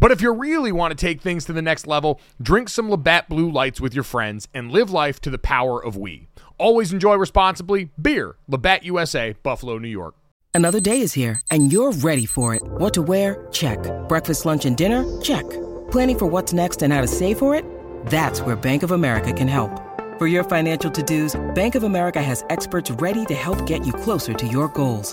But if you really want to take things to the next level, drink some Labatt Blue Lights with your friends and live life to the power of we. Always enjoy responsibly. Beer, Labatt USA, Buffalo, New York. Another day is here, and you're ready for it. What to wear? Check. Breakfast, lunch, and dinner? Check. Planning for what's next and how to save for it? That's where Bank of America can help. For your financial to dos, Bank of America has experts ready to help get you closer to your goals.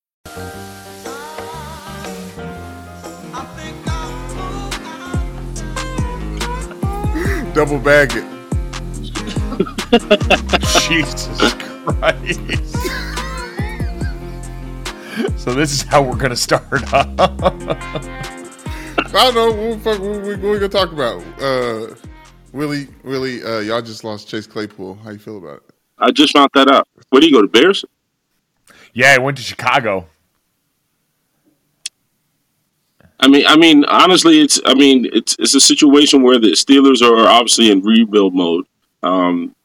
Double bag it. Jesus Christ. so this is how we're gonna start. I don't know what, the fuck, what, we, what we gonna talk about. Uh, Willie, Willie, uh, y'all just lost Chase Claypool. How you feel about it? I just found that out. Where do you go to Bears? yeah, I went to Chicago. I mean, I mean, honestly, it's I mean, it's it's a situation where the Steelers are obviously in rebuild mode. Um,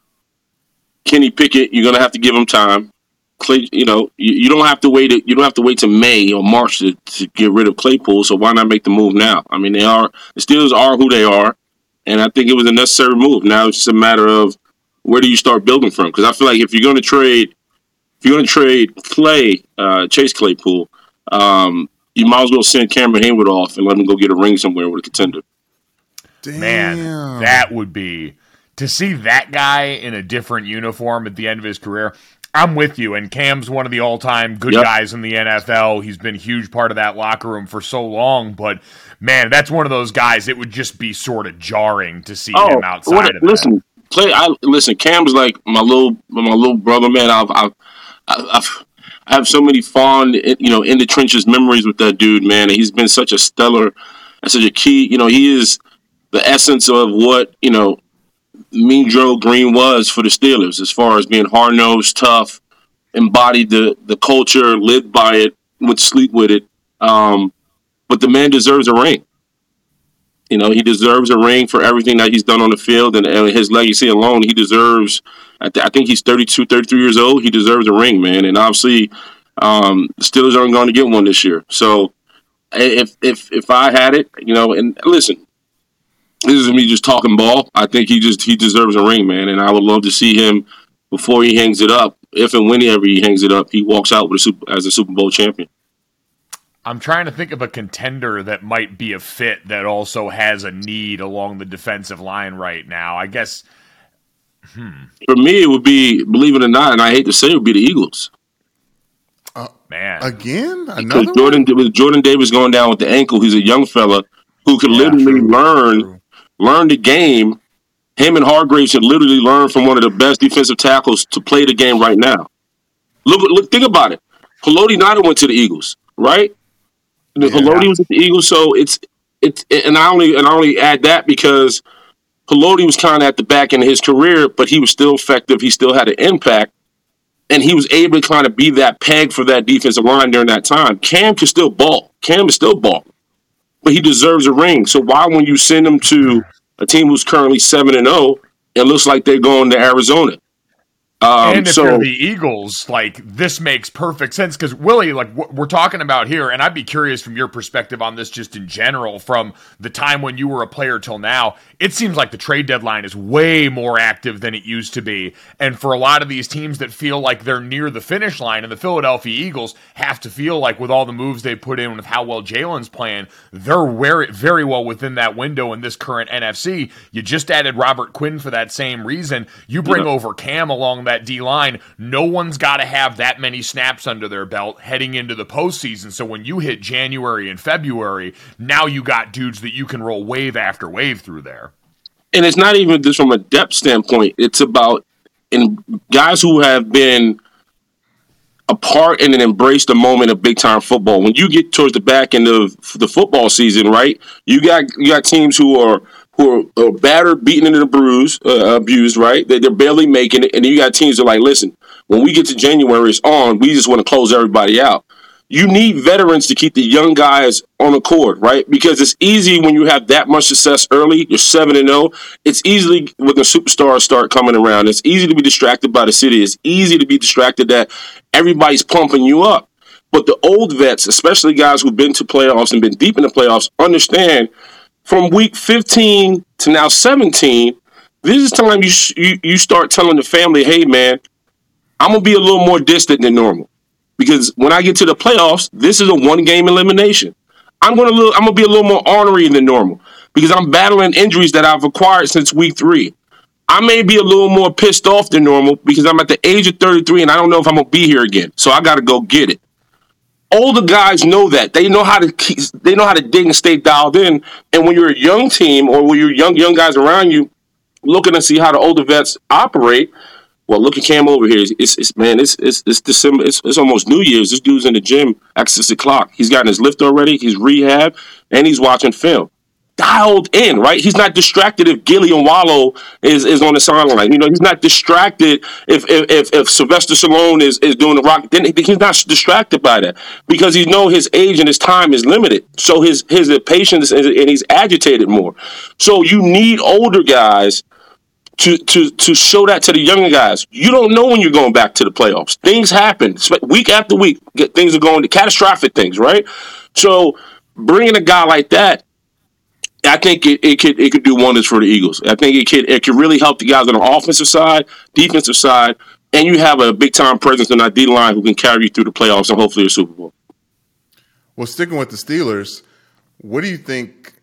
Kenny Pickett, you're gonna have to give him time. Clay, you know, you, you don't have to wait. You don't have to wait to May or March to, to get rid of Claypool. So why not make the move now? I mean, they are the Steelers are who they are, and I think it was a necessary move. Now it's just a matter of where do you start building from? Because I feel like if you're going to trade, if you're going to trade Clay, uh, Chase Claypool, um, you might as well send Cameron Heyward off and let him go get a ring somewhere with a contender. Damn. Man, that would be to see that guy in a different uniform at the end of his career. I'm with you, and Cam's one of the all-time good Yep. guys in the NFL. He's been a huge part of that locker room for so long, but man, that's one of those guys. It would just be sort of jarring to see oh, him outside Oh, what- of that. listen, play. I listen. Cam's like my little my little brother, man. I've I've, I've I have so many fond, you know, in the trenches memories with that dude, man. And he's been such a stellar and such a key. You know, he is the essence of what you know Mean Joe Greene was for the Steelers, as far as being hard nosed, tough, embodied the the culture, lived by it, would sleep with it. Um, but the man deserves a ring. You know, he deserves a ring for everything that he's done on the field and, and his legacy alone. He deserves, I, th- I think he's 32, 33 years old. He deserves a ring, man. And obviously, um, Steelers aren't going to get one this year. So if, if, if I had it, you know, and listen, this is me just talking ball. I think he just, he deserves a ring, man. And I would love to see him before he hangs it up. If and whenever he hangs it up, he walks out with a super, as a Super Bowl champion. I'm trying to think of a contender that might be a fit that also has a need along the defensive line right now. I guess hmm. For me, it would be, believe it or not, and I hate to say it, would be the Eagles. Uh, man, Again? Because Another Jordan, with Jordan Davis going down with the ankle, he's a young fella who could Yeah, literally true, learn true. learn the game him and Hargrave should literally learn from one of the best defensive tackles to play the game right now. Look, look, think about it. Haloti Ngata went to the Eagles, right? The yeah. Haloti was at the Eagles, so it's it's and I only and I only add that because Haloti was kind of at the back end of his career, but he was still effective. He still had an impact, and he was able to kind of be that peg for that defensive line during that time. Cam can still ball. Cam is still ball, but he deserves a ring. So why, when you send him to a team who's currently seven and zero, oh, it looks like they're going to Arizona? Um, and if so, you're the Eagles, like this makes perfect sense because Willie, like what we're talking about here, and I'd be curious from your perspective on this, just in general, from the time when you were a player till now. It seems like the trade deadline is way more active than it used to be, and for a lot of these teams that feel like they're near the finish line, and the Philadelphia Eagles have to feel like with all the moves they put in, with how well Jalen's playing, they're very, very well within that window in this current NFC. You just added Robert Quinn for that same reason. You bring yeah. over Cam along that D line, no one's got to have that many snaps under their belt heading into the postseason. So when you hit January and February, now you got dudes that you can roll wave after wave through there. And it's not even just from a depth standpoint, it's about in guys who have been a part and then embrace the moment of big time football. When you get towards the back end of the football season, right? You got you got teams who are who are, are battered, beaten, and bruised, uh, abused, right? They, they're barely making it. And then you got teams that are like, listen, when we get to January, it's on. We just want to close everybody out. You need veterans to keep the young guys on the court, right? Because it's easy when you have that much success early. You're seven and zero. Oh, it's easily when the superstars start coming around. It's easy to be distracted by the city. It's easy to be distracted that everybody's pumping you up. But the old vets, especially guys who've been to playoffs and been deep in the playoffs, understand from week 15 to now 17, this is time you, you you start telling the family, "Hey, man, I'm gonna be a little more distant than normal because when I get to the playoffs, this is a one game elimination. I'm gonna I'm gonna be a little more ornery than normal because I'm battling injuries that I've acquired since week three. I may be a little more pissed off than normal because I'm at the age of 33 and I don't know if I'm gonna be here again. So I got to go get it older guys know that they know how to keep, they know how to dig and stay dialed in. And when you're a young team or when you're young young guys around you, looking to see how the older vets operate. Well, look at Cam over here. It's, it's man, it's it's it's December. It's, it's almost New Year's. This dude's in the gym at six o'clock. He's gotten his lift already. He's rehab and he's watching film dialed in, right? He's not distracted if Gillie Anwalloh is, is on the sideline. You know, he's not distracted if if, if, if Sylvester Stallone is, is doing the rock. Then he's not distracted by that because he know his age and his time is limited. So his his patience and he's agitated more. So you need older guys to to to show that to the younger guys. You don't know when you're going back to the playoffs. Things happen week after week. Things are going to catastrophic things, right? So bringing a guy like that I think it, it could it could do wonders for the Eagles. I think it could it could really help the guys on the offensive side, defensive side, and you have a big time presence in that D line who can carry you through the playoffs and hopefully a Super Bowl. Well, sticking with the Steelers, what do you think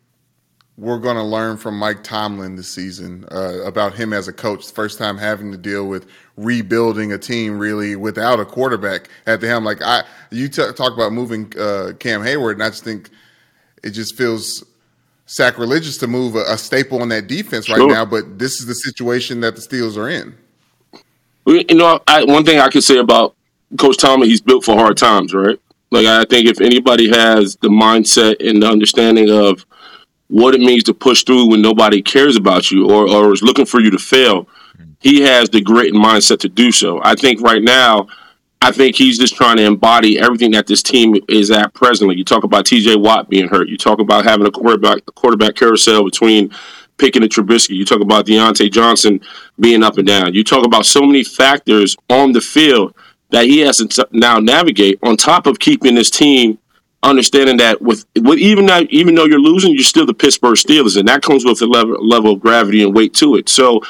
we're going to learn from Mike Tomlin this season uh, about him as a coach? First time having to deal with rebuilding a team really without a quarterback at the helm. Like I, you t- talk about moving uh, Cam Heyward, and I just think it just feels sacrilegious to move a, a staple on that defense right now, but this is the situation that the Steelers are in. You know, I, one thing I could say about Coach Tomlin, he's built for hard times, right? Like I think if anybody has the mindset and the understanding of what it means to push through when nobody cares about you or, or is looking for you to fail, he has the grit and mindset to do so. I think right now I think he's just trying to embody everything that this team is at presently. You talk about T.J. Watt being hurt. You talk about having a quarterback a quarterback carousel between Pickett and Trubisky. You talk about Diontae Johnson being up and down. You talk about so many factors on the field that he has to now navigate. On top of keeping this team understanding that with, with even that, even though you're losing, you're still the Pittsburgh Steelers, and that comes with a level, level of gravity and weight to it. So,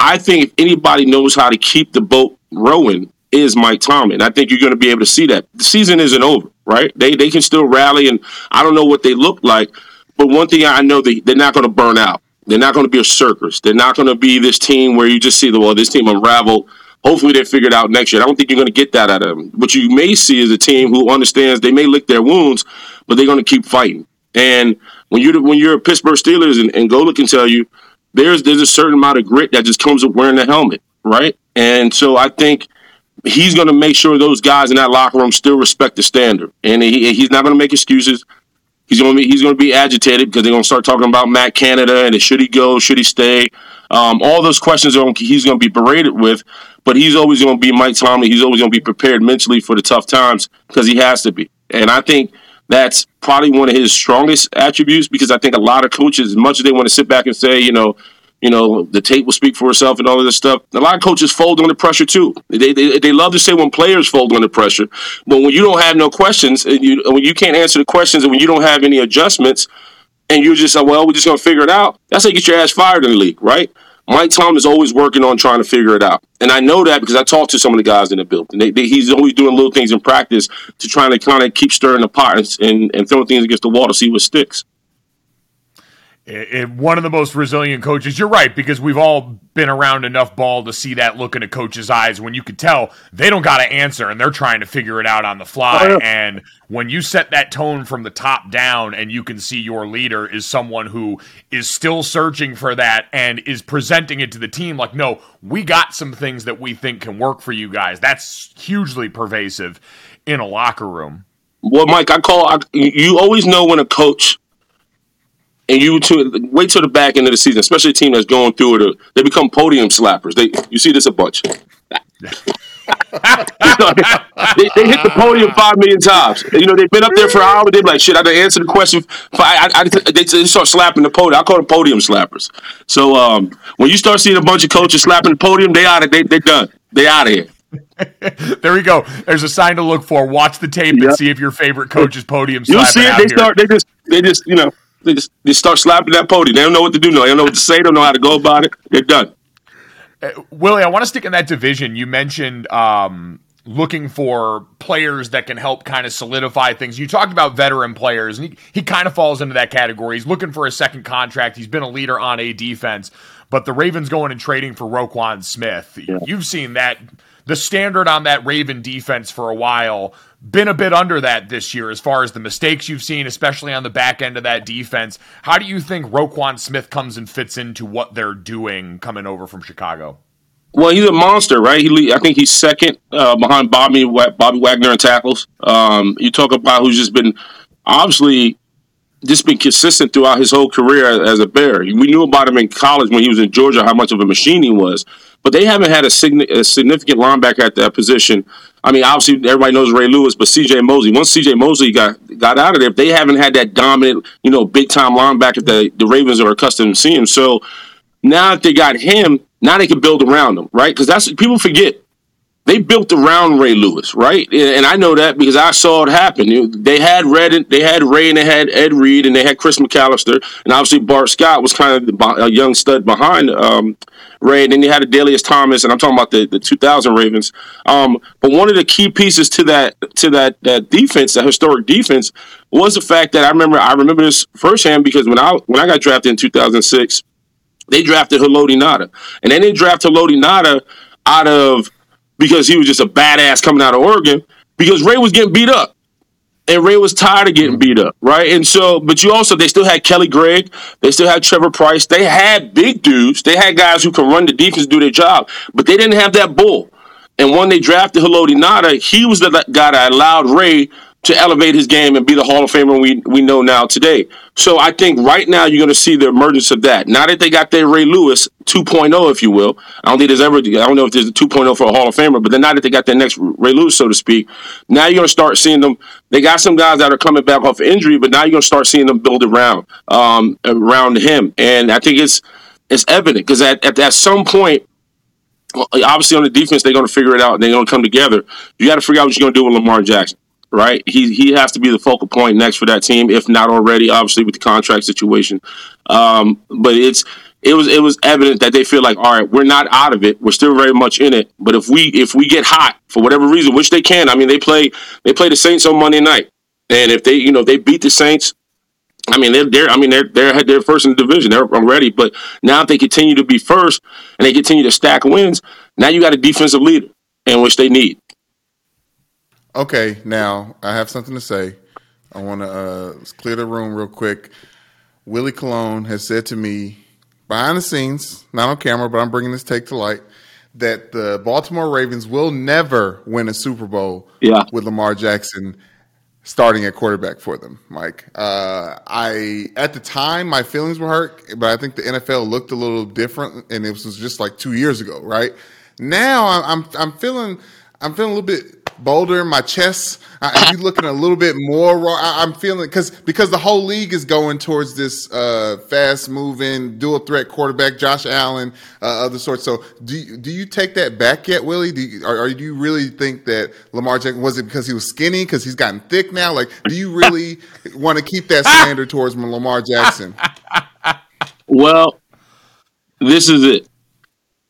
I think if anybody knows how to keep the boat rowing is Mike Tomlin. I think you're going to be able to see that. The season isn't over, right? They they can still rally, and I don't know what they look like, but one thing I know that they're not going to burn out. They're not going to be a circus. They're not going to be this team where you just see the well, this team unravel. Hopefully, they figure it out next year. I don't think you're going to get that out of them. What you may see is a team who understands they may lick their wounds, but they're going to keep fighting. And when you're when you're a Pittsburgh Steelers, and, and Golic can tell you, there's there's a certain amount of grit that just comes with wearing the helmet, right? And so I think he's going to make sure those guys in that locker room still respect the standard, and he, he's not going to make excuses. He's going to be he's going to be agitated because they're going to start talking about Matt Canada and should he go, should he stay? Um, all those questions are, he's going to be berated with, but he's always going to be Mike Tomlin. He's always going to be prepared mentally for the tough times because he has to be. And I think that's probably one of his strongest attributes because I think a lot of coaches, as much as they want to sit back and say, you know, you know, the tape will speak for itself and all of this stuff. A lot of coaches fold under pressure too. They, they, they love to say when players fold under pressure, but when you don't have no questions and you when you can't answer the questions and when you don't have any adjustments, and you're just like, well, we're just gonna figure it out. That's how you get your ass fired in the league, right? Mike Tom is always working on trying to figure it out, and I know that because I talked to some of the guys in the building. They, they, he's always doing little things in practice to try to kind of keep stirring the pot and, and throwing things against the wall to see what sticks it, one of the most resilient coaches. You're right because we've all been around enough ball to see that look in a coach's eyes when you could tell they don't got an answer and they're trying to figure it out on the fly. Oh, yeah. And when you set that tone from the top down and you can see your leader is someone who is still searching for that and is presenting it to the team like, no, we got some things that we think can work for you guys. That's hugely pervasive in a locker room. Well, Mike, I call I, you always know when a coach and you to wait till the back end of the season, especially a team that's going through it, uh, they become podium slappers. They you see this a bunch. they, they, hit the podium five million times. You know they've been up there for hours. They're like, "Shit, I didn't answer the question." I, I, I, they, start slapping the podium. I call them podium slappers. So um, when you start seeing a bunch of coaches slapping the podium, they out of they they done. They out of here. there we go. There's a sign to look for. Watch the tape yep. and see if your favorite coach is podium. You'll see it. They here. start. They just. They just. You know. They just they start slapping that podium. They don't know what to do. No, they don't know what to say. They don't know how to go about it. They're done. Uh, Willie, I want to stick in that division. You mentioned um, looking for players that can help kind of solidify things. You talked about veteran players, and he, he kind of falls into that category. He's looking for a second contract. He's been a leader on a defense, but the Ravens going and trading for Roquan Smith. Yeah. You've seen that the standard on that Raven defense for a while been a bit under that this year as far as the mistakes you've seen, especially on the back end of that defense. How do you think Roquan Smith comes and fits into what they're doing coming over from Chicago? Well, he's a monster, right? He, I think he's second uh, behind Bobby Bobby Wagner in tackles. Um, you talk about who's just been obviously just been consistent throughout his whole career as a Bear. We knew about him in college when he was in Georgia, how much of a machine he was but they haven't had a, a, significant linebacker at that position. I mean, obviously everybody knows Ray Lewis, but C.J. Mosley. Once C.J. Mosley got got out of there, they haven't had that dominant, you know, big time linebacker that the Ravens are accustomed to seeing. So now that they got him, now they can build around him, right? Because that's people forget they built around Ray Lewis, right? And I know that because I saw it happen. They had Red, they had Ray, and they had Ed Reed, and they had Chris McAlister, and obviously Bart Scott was kind of a young stud behind um, Ray. And then you had Adalius Thomas, and I'm talking about the, the 2000 Ravens. Um, but one of the key pieces to that to that that defense, that historic defense, was the fact that I remember I remember this firsthand because when I when I got drafted in 2006, they drafted Haloti Ngata, and they didn't draft Haloti Ngata out of because he was just a badass coming out of Oregon because Ray was getting beat up. And Ray was tired of getting beat up, right? And so, but you also, they still had Kelly Gregg. They still had Trevor Pryce, They had big dudes. They had guys who can run the defense, do their job, but they didn't have that bull. And when they drafted Haloti Ngata, he was the guy that allowed Ray to elevate his game and be the Hall of Famer we, we know now today. So I think right now you're going to see the emergence of that. Now that they got their Ray Lewis 2.0, if you will, I don't think there's ever, I don't know if there's a 2.0 for a Hall of Famer, but then now that they got their next Ray Lewis, so to speak, now you're going to start seeing them. They got some guys that are coming back off injury, but now you're going to start seeing them build around, um, around him. And I think it's, it's evident because at, at, at some point, obviously on the defense, they're going to figure it out and they're going to come together. You got to figure out what you're going to do with Lamar Jackson right? He he has to be the focal point next for that team, if not already, obviously with the contract situation. Um, but it's it was it was evident that they feel like, all right, we're not out of it. We're still very much in it. But if we if we get hot for whatever reason, which they can, I mean, they play they play the Saints on Monday night, and if they you know they beat the Saints. I mean, they're, they're I mean, they're, they're, they're first in the division. They're already, but now if they continue to be first and they continue to stack wins, now you got a defensive leader, in which they need. Okay, now I have something to say. I want to uh, clear the room real quick. Willie Colon has said to me behind the scenes, not on camera, but I'm bringing this take to light that the Baltimore Ravens will never win a Super Bowl yeah. with Lamar Jackson starting at quarterback for them, Mike. Uh, I at the time my feelings were hurt, but I think the NFL looked a little different, and it was just like two years ago, right? Now I'm I'm feeling I'm feeling a little bit bolder in my chest. I, you looking a little bit more raw. I, am feeling because because the whole league is going towards this uh, fast moving dual threat quarterback, Josh Allen, uh, other sorts. So do you, do you take that back yet, Willie? Do you, or, or, do you really think that Lamar Jackson was it because he was skinny because he's gotten thick now? Like, do you really want to keep that slander towards Lamar Jackson? Well, this is it.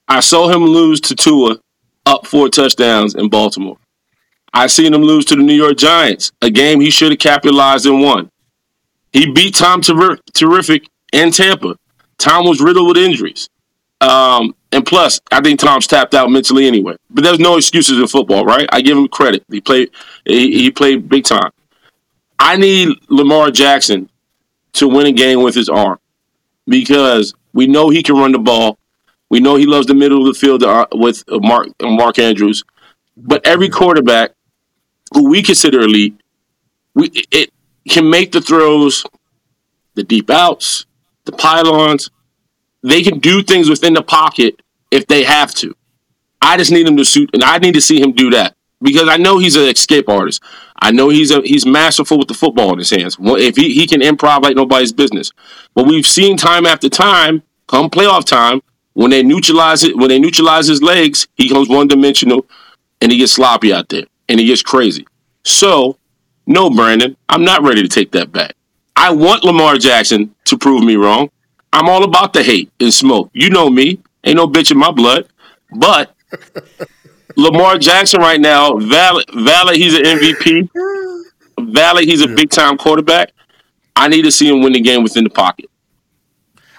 I saw him lose to Tua up four touchdowns in Baltimore. I seen him lose to the New York Giants, a game he should have capitalized and won. He beat Tom Ter- Terrific in Tampa. Tom was riddled with injuries. Um, and plus, I think Tom's tapped out mentally anyway. But there's no excuses in football, right? I give him credit. He played he, he played big time. I need Lamar Jackson to win a game with his arm because we know he can run the ball. We know he loves the middle of the field uh, with Mark Mark Andrews. But every quarterback who we consider elite, we it can make the throws, the deep outs, the pylons. They can do things within the pocket if they have to. I just need him to suit, and I need to see him do that because I know he's an escape artist. I know he's a he's masterful with the football in his hands. If he, he can improv like nobody's business, but we've seen time after time, come playoff time, when they neutralize it, when they neutralize his legs, he goes one dimensional, and he gets sloppy out there and he gets crazy. So, no, Brandon, I'm not ready to take that back. I want Lamar Jackson to prove me wrong. I'm all about the hate and smoke. You know me. Ain't no bitch in my blood. But Lamar Jackson right now, valid, valid, he's an MVP. Valid, he's a big time quarterback. I need to see him win the game within the pocket.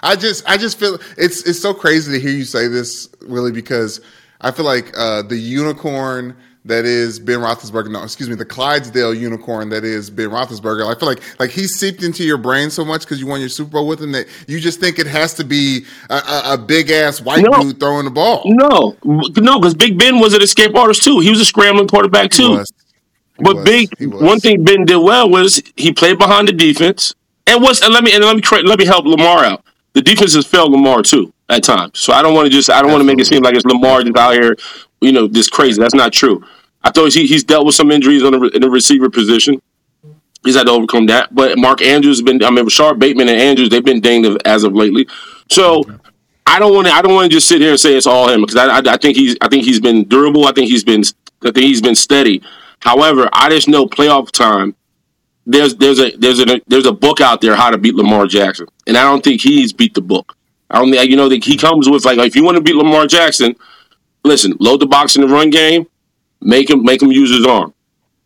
I just, I just feel it's it's so crazy to hear you say this, really, because I feel like uh, the unicorn that is Ben Roethlisberger. No, excuse me, the Clydesdale unicorn that is Ben Roethlisberger. I feel like like he's seeped into your brain so much because you won your Super Bowl with him that you just think it has to be a, a, a big ass white no. dude throwing the ball. No, no, because Big Ben was an escape artist too. He was a scrambling quarterback too. He he but was. Big one thing Ben did well was he played behind the defense. And what's and let me and let me let me help Lamar out. The defense has failed Lamar too at times. So I don't want to just I don't want to make it seem like it's Lamar just out here you know, this crazy. That's not true. I thought he, he's dealt with some injuries on the, in the receiver position. He's had to overcome that. But Mark Andrews has been. I mean, Rashod Bateman and Andrews they've been dinged as of lately. So I don't want to. I don't want to just sit here and say it's all him because I, I, I think he's. I think he's been durable. I think he's been. I think he's been steady. However, I just know playoff time. There's there's a there's a there's a book out there how to beat Lamar Jackson, and I don't think he's beat the book. I don't think you know that he comes with like if you want to beat Lamar Jackson, listen, load the box in the run game, make him make him use his arm.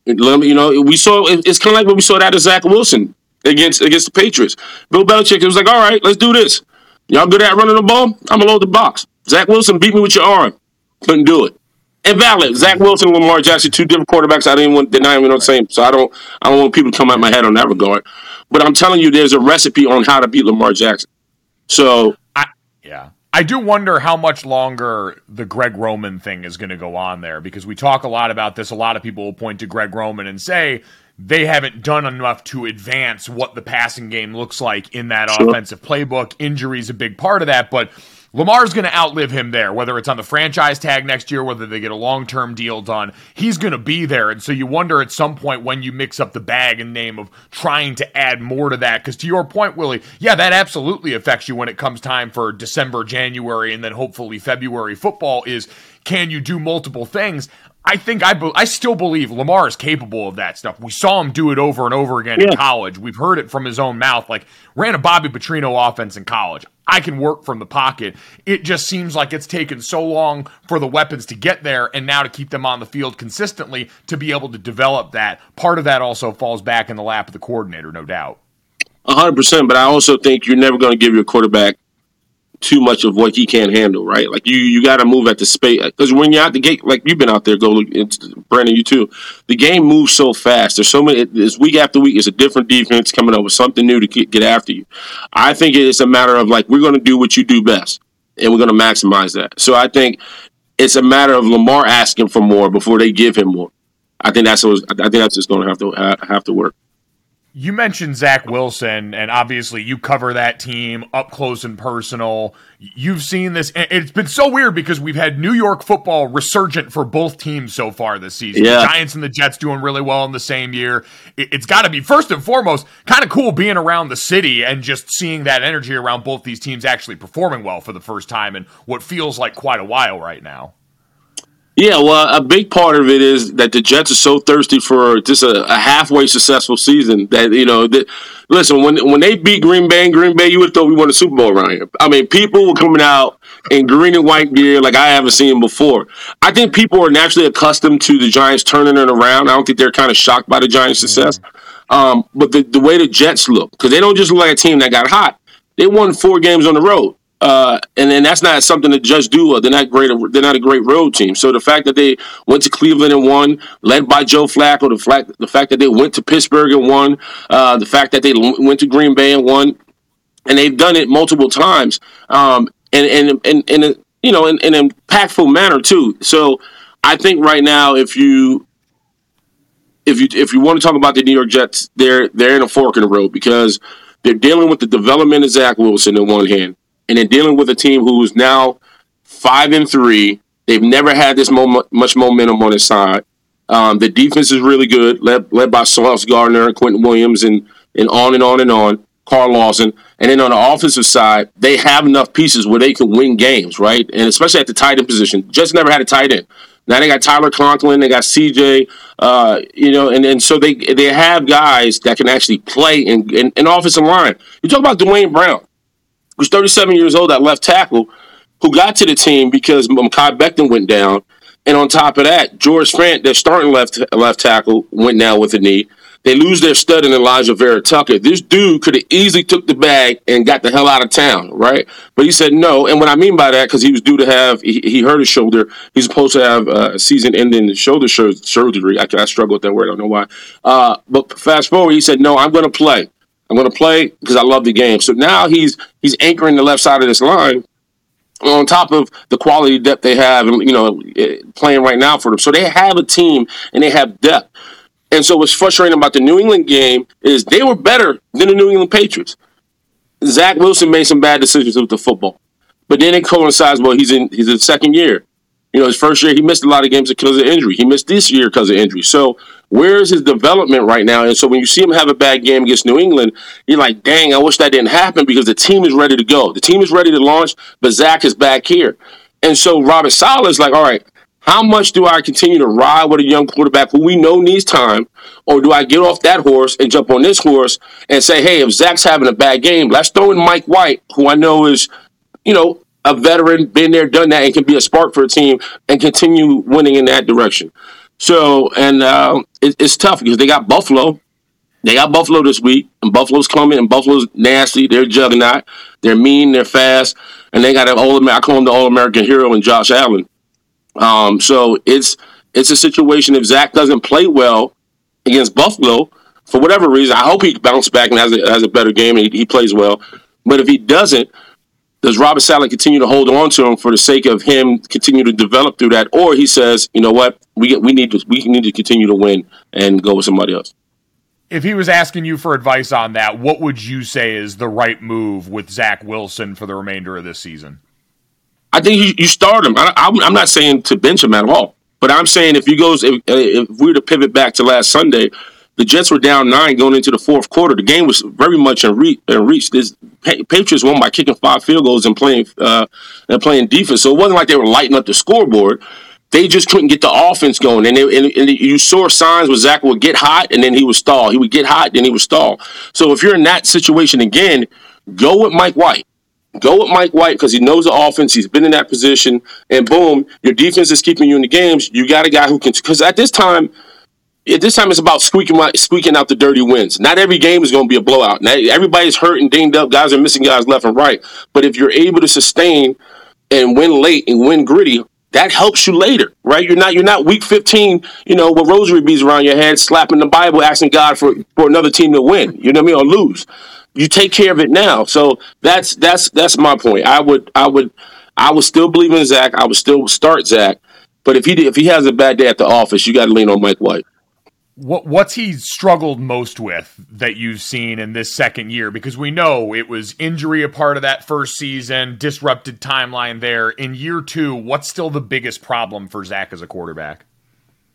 Let me, You know, we saw it's kind of like when we saw that of Zach Wilson against against the Patriots. Bill Belichick was like, "All right, let's do this. Y'all good at running the ball? I'm gonna load the box." Zach Wilson beat me with your arm. Couldn't do it. Invalid. Zach Wilson and Lamar Jackson, two different quarterbacks. I didn't want they're not even on the same. So I don't I don't want people to come at my head on that regard. But I'm telling you, there's a recipe on how to beat Lamar Jackson. So I, yeah. I do wonder how much longer the Greg Roman thing is going to go on there because we talk a lot about this. A lot of people will point to Greg Roman and say they haven't done enough to advance what the passing game looks like in that sure. offensive playbook. Injuries is a big part of that, but Lamar's going to outlive him there, whether it's on the franchise tag next year, whether they get a long term deal done. He's going to be there. And so you wonder at some point when you mix up the bag in name of trying to add more to that. Because to your point, Willie, yeah, that absolutely affects you when it comes time for December, January, and then hopefully February football is can you do multiple things? I think I be- I still believe Lamar is capable of that stuff. We saw him do it over and over again yeah. in college. We've heard it from his own mouth. Like ran a Bobby Petrino offense in college. I can work from the pocket. It just seems like it's taken so long for the weapons to get there and now to keep them on the field consistently to be able to develop that. Part of that also falls back in the lap of the coordinator, no doubt. hundred percent. But I also think you're never going to give your quarterback too much of what he can't handle, right? Like you, you got to move at the space because when you're out the gate, like you've been out there, go Brandon, you too. The game moves so fast. There's so many. It's week after week. It's a different defense coming up with something new to get after you. I think it's a matter of like we're going to do what you do best, and we're going to maximize that. So I think it's a matter of Lamar asking for more before they give him more. I think that's what, I think that's just going to have to have to work. You mentioned Zach Wilson, and obviously you cover that team up close and personal. You've seen this. It's been so weird because we've had New York football resurgent for both teams so far this season. Yeah. The Giants and the Jets doing really well in the same year. It's got to be, first and foremost, kind of cool being around the city and just seeing that energy around both these teams actually performing well for the first time in what feels like quite a while right now. Yeah, well, a big part of it is that the Jets are so thirsty for just a, a halfway successful season that you know. That, listen, when when they beat Green Bay, Green Bay, you would have thought we won a Super Bowl around here. I mean, people were coming out in green and white gear like I haven't seen before. I think people are naturally accustomed to the Giants turning it around. I don't think they're kind of shocked by the Giants' success. Mm-hmm. Um, but the, the way the Jets look, because they don't just look like a team that got hot. They won four games on the road. Uh, and then that's not something to just do. They're not great. They're not a great road team. So the fact that they went to Cleveland and won, led by Joe Flacco, the fact the fact that they went to Pittsburgh and won, uh, the fact that they went to Green Bay and won, and they've done it multiple times, um, and and and you know in, in an impactful manner too. So I think right now, if you if you if you want to talk about the New York Jets, they're they're in a fork in the road because they're dealing with the development of Zach Wilson in one hand and then dealing with a team who's now five and three. They've never had this moment, much momentum on their side. Um, the defense is really good, led, led by Sauce Gardner and Quinnen Williams, and and on and on and on. Carl Lawson, and then on the offensive side, they have enough pieces where they can win games, right? And especially at the tight end position, just never had a tight end. Now they got Tyler Conklin, they got CJ, uh, you know, and, and so they they have guys that can actually play in, in, in offensive line. You talk about Duane Brown who's 37 years old, that left tackle, who got to the team because Mekhi Becton went down. And on top of that, George Fant, their starting left left tackle, went down with a knee. They lose their stud in Alijah Vera-Tucker. This dude could have easily took the bag and got the hell out of town, right? But he said no. And what I mean by that, because he was due to have, he, he, hurt his shoulder. He's supposed to have uh, a season-ending shoulder surgery. I, I struggle with that word. I don't know why. Uh, but fast forward, he said, no, I'm going to play. I'm going to play because I love the game. So now he's he's anchoring the left side of this line on top of the quality depth they have, and you know, eh, playing right now for them. So they have a team and they have depth. And so what's frustrating about the New England game is they were better than the New England Patriots. Zach Wilson made some bad decisions with the football, but then it coincides. Well, he's in he's in second year. You know, his first year he missed a lot of games because of injury. He missed this year because of injury. So where is his development right now? And so when you see him have a bad game against New England, you're like, dang, I wish that didn't happen because the team is ready to go. The team is ready to launch, but Zach is back here. And so Robert Saleh is like, all right, how much do I continue to ride with a young quarterback who we know needs time? Or do I get off that horse and jump on this horse and say, hey, if Zach's having a bad game, let's throw in Mike White, who I know is, you know, a veteran, been there, done that, and can be a spark for a team and continue winning in that direction. So, and uh, it, it's tough because they got Buffalo. They got Buffalo this week, and Buffalo's coming, and Buffalo's nasty. They're juggernaut. They're mean. They're fast, and they got an all. I call him the All American hero and Josh Allen. Um, so it's it's a situation if Zach doesn't play well against Buffalo for whatever reason. I hope he bounces back and has a, has a better game and he, he plays well. But if he doesn't, does Robert Saleh continue to hold on to him for the sake of him continue to develop through that, or he says, you know what, we we need to we need to continue to win and go with somebody else. If he was asking you for advice on that, what would you say is the right move with Zach Wilson for the remainder of this season? I think you, you start him. I, am not saying to bench him at all, but I'm saying if he goes, if, if we were to pivot back to last Sunday, the Jets were down nine going into the fourth quarter. The game was very much in, re- in reach. This Patriots won by kicking five field goals and playing uh, and playing defense. So it wasn't like they were lighting up the scoreboard. They just couldn't get the offense going, and, they, and, and you saw signs where Zach would get hot and then he would stall. He would get hot, then he would stall. So if you're in that situation again, go with Mike White. Go with Mike White because he knows the offense. He's been in that position, and boom, your defense is keeping you in the games. You got a guy who can. Because at this time, At this time, it's about squeaking out, squeaking out the dirty wins. Not every game is going to be a blowout. Now, everybody's hurt and dinged up. Guys are missing guys left and right. But if you're able to sustain and win late and win gritty, that helps you later, right? You're not you're not week 15, you know, with rosary beads around your head, slapping the Bible, asking God for for another team to win. You know what I mean, or lose. You take care of it now. So that's that's that's my point. I would I would I would still believe in Zach. I would still start Zach. But if he if he has a bad day at the office, you got to lean on Mike White what what's he struggled most with that you've seen in this second year? Because we know it was injury a part of that first season disrupted timeline there. In year two what's still the biggest problem for zach as a quarterback?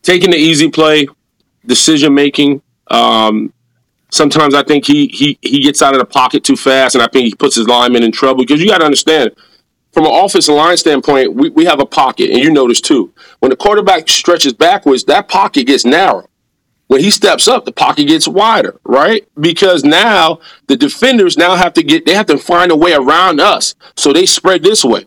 Taking the easy play decision making um, sometimes i think he, he he gets out of the pocket too fast and i think he puts his lineman in trouble. Because you got to understand from an offensive line standpoint we, we have a pocket and you notice too. When the quarterback stretches backwards that pocket gets narrow when he steps up, the pocket gets wider, right? Because now the defenders now have to get they have to find a way around us. So they spread this way.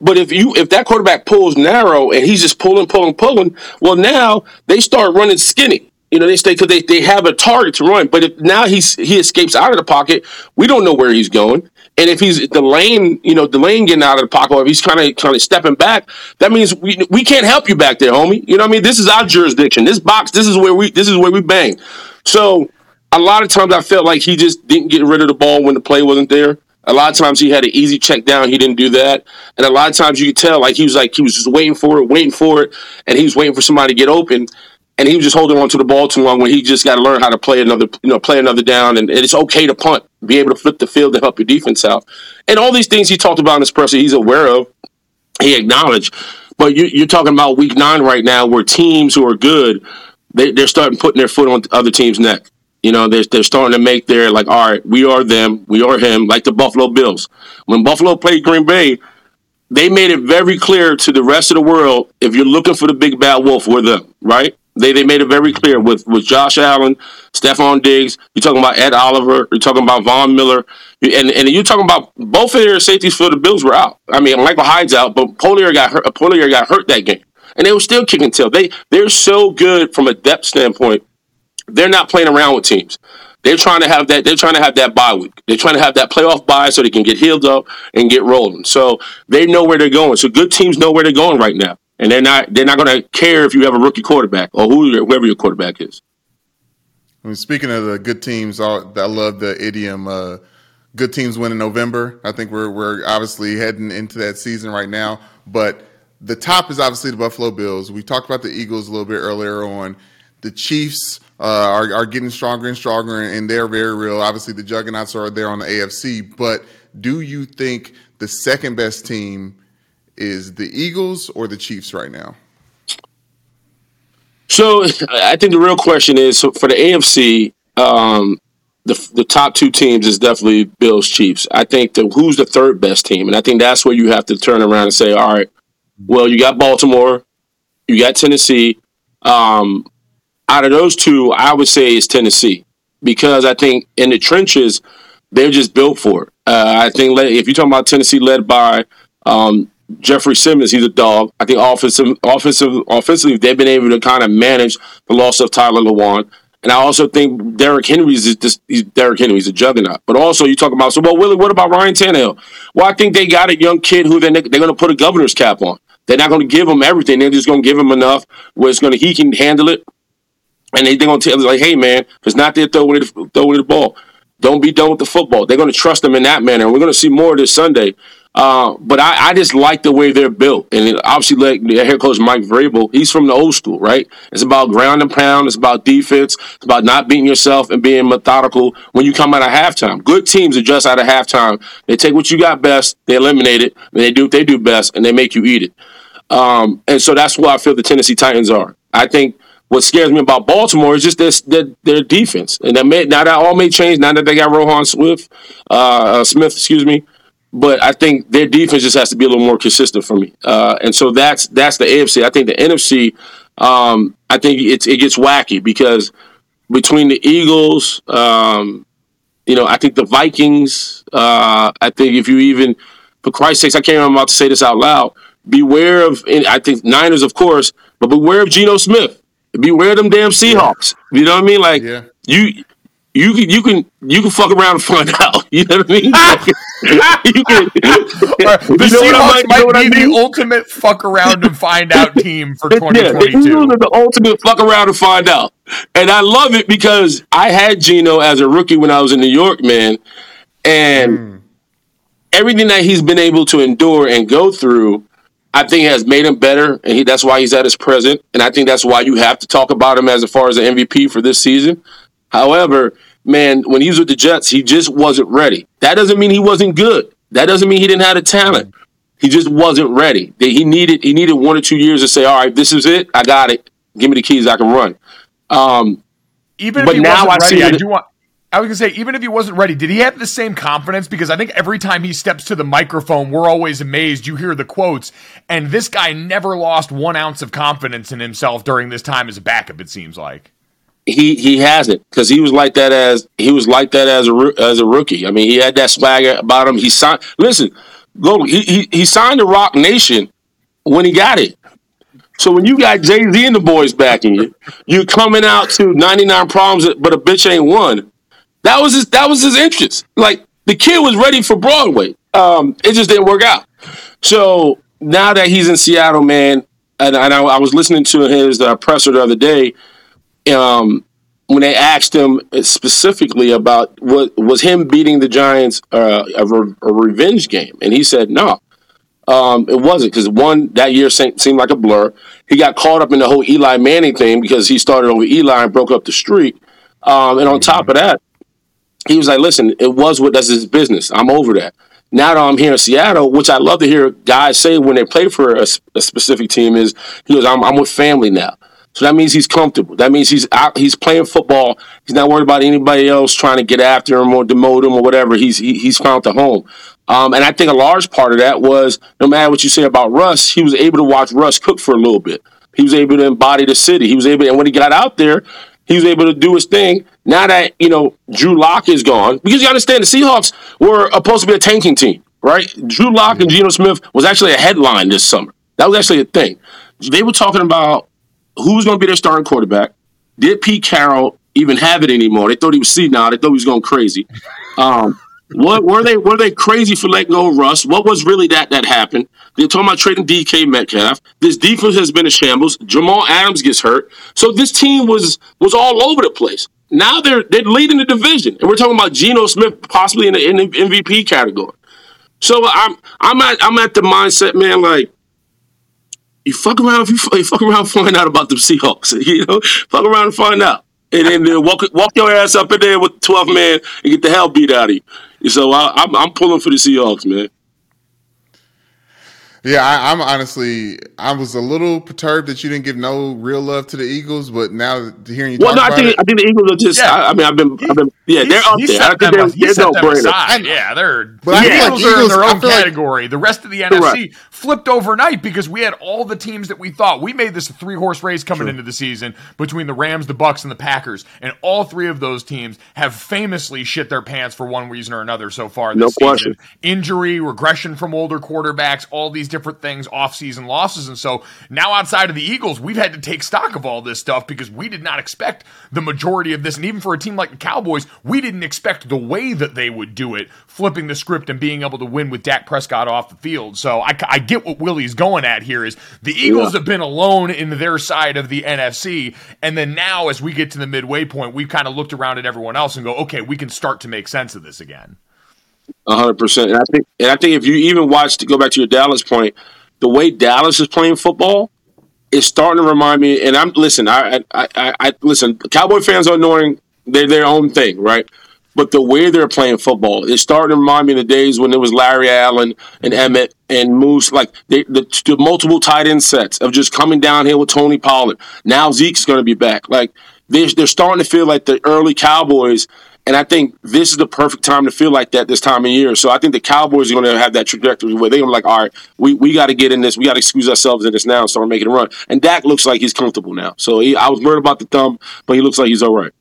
But if you if that quarterback pulls narrow and he's just pulling, pulling, pulling, well now they start running skinny. You know, they stay because they, they have a target to run. But if now he's he escapes out of the pocket, we don't know where he's going. And if he's delaying, you know, delaying getting out of the pocket, or if he's kind of kind of stepping back, that means we we can't help you back there, homie. You know what I mean? This is our jurisdiction. This box, this is where we this is where we bang. So a lot of times I felt like he just didn't get rid of the ball when the play wasn't there. A lot of times he had an easy check down. He didn't do that. And a lot of times you could tell like he was like he was just waiting for it, waiting for it, and he was waiting for somebody to get open and he was just holding on to the ball too long when he just got to learn how to play another, you know, play another down. And, it's okay to punt, be able to flip the field to help your defense out. And all these things he talked about in his presser, he's aware of, he acknowledged. But you, are talking about week nine right now where teams who are good, they, they're starting putting their foot on other teams' neck. You know, they're, they're starting to make their, like, all right, we are them, we are him, like the Buffalo Bills. When Buffalo played Green Bay, they made it very clear to the rest of the world if you're looking for the big bad wolf, we're them, right? They they made it very clear with with Josh Allen, Stefon Diggs. You're talking about Ed Oliver. You're talking about Von Miller, and and you're talking about both of their safeties for the Bills were out. I mean, Micah Hyde's out, but Poyer got hurt. Poyer got hurt that game, and they were still kicking tail. They they're so good from a depth standpoint. They're not playing around with teams. They're trying to have that. They're trying to have that bye week. They're trying to have that playoff bye so they can get healed up and get rolling. So they know where they're going. So good teams know where they're going right now and they're not they're not going to care if you have a rookie quarterback or who whoever your quarterback is. I mean, speaking of the good teams, I love the idiom. Uh, good teams win in November. I think we're we're obviously heading into that season right now, but the top is obviously the Buffalo Bills. We talked about the Eagles a little bit earlier on. The Chiefs uh, are, are getting stronger and stronger, and they're very real. Obviously, the juggernauts are there on the AFC. But do you think the second best team is the Eagles or the Chiefs right now? So I think the real question is so for the AFC, um, the the top two teams is definitely Bills Chiefs. I think the who's the third best team, and I think that's where you have to turn around and say, all right, well you got Baltimore, you got Tennessee. Um, out of those two, I would say it's Tennessee because I think in the trenches they're just built for it. Uh, I think if you're talking about Tennessee led by um, Jeffrey Simmons, he's a dog. I think offensive, offensive, offensively, they've been able to kind of manage the loss of Taylor Lewan. And I also think Derrick Henry is just he's Derrick a juggernaut. But also you talk about so well, Willie, what about Ryan Tannehill? Well, I think they got a young kid who they're, they're going to put a governor's cap on. They're not going to give him everything. They're just going to give him enough where it's going to he can handle it. And they, they're going to tell him like, hey man, if it's not there, throw it, throw it the ball. Don't be done with the football. They're going to trust him in that manner. And we're going to see more this Sunday. Uh, but I, I, just like the way they're built. And obviously, like the head coach Mike Vrabel, he's from the old school, right? It's about ground and pound. It's about defense. It's about not beating yourself and being methodical when you come out of halftime. Good teams adjust out of halftime. They take what you got best, they eliminate it, and they do what they do best, and they make you eat it. Um, and so that's why I feel the Tennessee Titans are. I think what scares me about Baltimore is just their, their, their defense. And that may, now that all may change now that they got Roquan Swift, uh, uh, Smith, excuse me but I think their defense just has to be a little more consistent for me. Uh, and so that's that's the AFC. I think the NFC, um, I think it's it gets wacky because between the Eagles, um, you know, I think the Vikings. Uh, I think if you even, for Christ's sakes, I can't remember about to say this out loud. Beware of, I think Niners, of course, but beware of Geno Smith. beware of them damn Seahawks. You know what I mean? Like Yeah. you. You can you can you can fuck around and find out. You know what I mean? you can, the you know I Seahawks mean? might You know what I be mean? the ultimate fuck around and find out team for Yeah, the 2022. the ultimate fuck around and find out. And I love it because I had Geno as a rookie when I was in New York, man. And hmm. everything that he's been able to endure and go through, I think has made him better. And he, that's why he's at his present. And I think that's why you have to talk about him as far as an MVP for this season. However, man, when he was with the Jets, he just wasn't ready. That doesn't mean he wasn't good. That doesn't mean he didn't have the talent. He just wasn't ready. That He needed he needed one or two years to say, "All right, this is it. I got it. Give me the keys. I can run." Um, Even if But now I see I do want. I was gonna say, even if he wasn't ready, did he have the same confidence? Because I think every time he steps to the microphone, we're always amazed. You hear the quotes, and this guy never lost one ounce of confidence in himself during this time as a backup. It seems like. He he hasn't because he was like that as he was like that as a as a rookie. I mean, he had that swagger about him. He signed. Listen, look, He he, he signed to Roc Nation when he got it. So when you got Jay Z and the boys backing you, you're coming out to ninety nine problems, but a bitch ain't one. That was his. That was his interest. Like the kid was ready for Broadway. Um, it just didn't work out. So now that he's in Seattle, man, and, and I, I was listening to his uh, presser the other day um, when they asked him specifically about what was him beating the Giants uh, a, re- a revenge game, and he said no, um, it wasn't because one that year se- seemed like a blur. He got caught up in the whole Eli Manning thing because he started over Eli and broke up the streak, um, and on top of that, he was like, "Listen, it was what that's his business. I'm over that." Now that I'm here in Seattle, which I love to hear guys say when they play for a specific team, is he goes, I'm, "I'm with family now." So that means he's comfortable. That means he's out. He's playing football. He's not worried about anybody else trying to get after him or demote him or whatever. He's he, he's found a home. Um, and I think a large part of that was no matter what you say about Russ, he was able to watch Russ cook for a little bit. He was able to embody the city. He was able, and when he got out there, he was able to do his thing. Now that you know Drew Lock is gone, because you understand the Seahawks were supposed to be a tanking team, right? Drew Lock and Geno Smith was actually a headline this summer. That was actually a thing. They were talking about who's going to be their starting quarterback. Did Pete Carroll even have it anymore? They thought he was senile. They thought he was going crazy. Um, what were they? Were they crazy for letting go of Russ? What was really that that happened? They're talking about trading DK Metcalf. This defense has been a shambles. Jamal Adams gets hurt, so this team was was all over the place. Now they're they're leading the division, and we're talking about Geno Smith possibly in the, in the MVP category. So I'm I'm at I'm at the mindset, man. Like you fuck around you, you fuck around find out about the Seahawks. You know, fuck around and find out, and then walk walk your ass up in there with twelve man and get the hell beat out of you. So I, I'm I'm pulling for the Seahawks, man. Yeah, I, I'm honestly, I was a little perturbed that you didn't give no real love to the Eagles, but now hearing you Well, talk no, I about think it, I think the Eagles are just. Yeah. I, I mean, I've been, I've been, yeah, they're up there. I set think them, they're, they're set no them brainer. aside. Yeah, they're But I the feel like Eagles the are in their own feel like- category. the rest of the Correct. NFC flipped overnight because we had all the teams that we thought we made this a three horse race coming into the season between the Rams, the Bucs, and the Packers, and all three of those teams have famously shit their pants for one reason or another so far this No season. question. Injury, regression from older quarterbacks, all these different things, off-season losses, and so now outside of the Eagles, we've had to take stock of all this stuff because we did not expect the majority of this, and even for a team like the Cowboys, we didn't expect the way that they would do it, flipping the script and being able to win with Dak Prescott off the field. So I, I get what Willie's going at here is the Eagles have been alone in their side of the NFC, and then now as we get to the midway point, we've kind of looked around at everyone else and go, okay, we can start to make sense of this again. Hundred percent. And I think, and I think if you even watch to go back to your Dallas point, the way Dallas is playing football is starting to remind me. And I'm listen, I, I, I, I listen. Cowboy fans are annoying. They're their own thing, right? But the way they're playing football is starting to remind me of the days when it was Larry Allen and Emmitt and Moose, like they, the, the multiple tight end sets of just coming down here with Tony Pollard. Now Zeke's going to be back. Like they're, they're starting to feel like the early Cowboys. And I think this is the perfect time to feel like that this time of year. So I think the Cowboys are going to have that trajectory where they're going to be like, all right, we, we got to get in this. We got to excuse ourselves in this now and start making a run. And Dak looks like he's comfortable now. So he, I was worried about the thumb, but he looks like he's all right.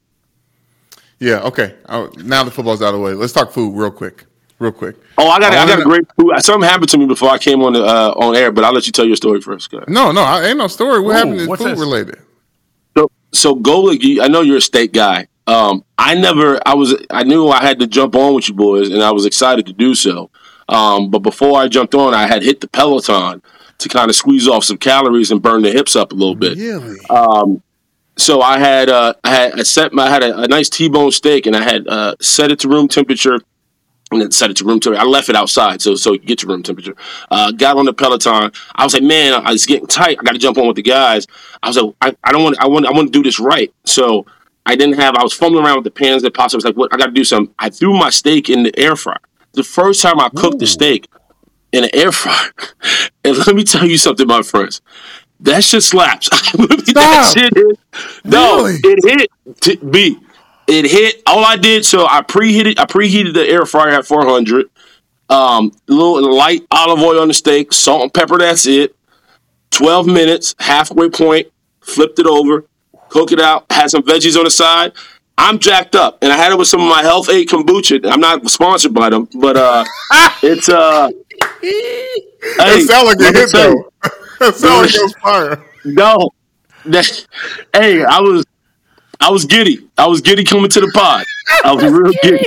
yeah, okay. Uh, now the football's out of the way. Let's talk food real quick, real quick. Oh, I got, I I, got a wanna- great. Something happened to me before I came on the, uh, on air, but I'll let you tell your story first. Go ahead. No, no, I, ain't no story. What Ooh, happened is what's food this? related. So, so Golic, I know you're a state guy. Um, I never, I was, I knew I had to jump on with you boys, and I was excited to do so. Um, but before I jumped on, I had hit the Peloton to kind of squeeze off some calories and burn the hips up a little bit. Really? Um, so I had, uh, I had, I set, my, I had a, a nice T-bone steak, and I had uh, set it to room temperature and then set it to room temperature. I left it outside so so get to room temperature. Uh, got on the Peloton. I was like, man, I was getting tight. I got to jump on with the guys. I was like, I, I don't want, I want, I want to do this right. So I didn't have. I was fumbling around with the pans that pots. I was like, what? I got to do something. I threw my steak in the air fryer. The first time I cooked the steak in an air fryer, and let me tell you something, my friends. That shit slaps. that shit hit. No, Really? it hit. T- B. It hit. All I did, so I preheated. I preheated the air fryer at 400. Um, little light olive oil on the steak, salt and pepper. That's it. 12 minutes, halfway point. Flipped it over, cook it out. Had some veggies on the side. I'm jacked up, and I had it with some of my Health-Ade kombucha. I'm not sponsored by them, but uh, it's uh. That sound like a hit though. that sound like it was fire. No, that, hey, I was, I was giddy. I was giddy coming to the pod. I was real giddy.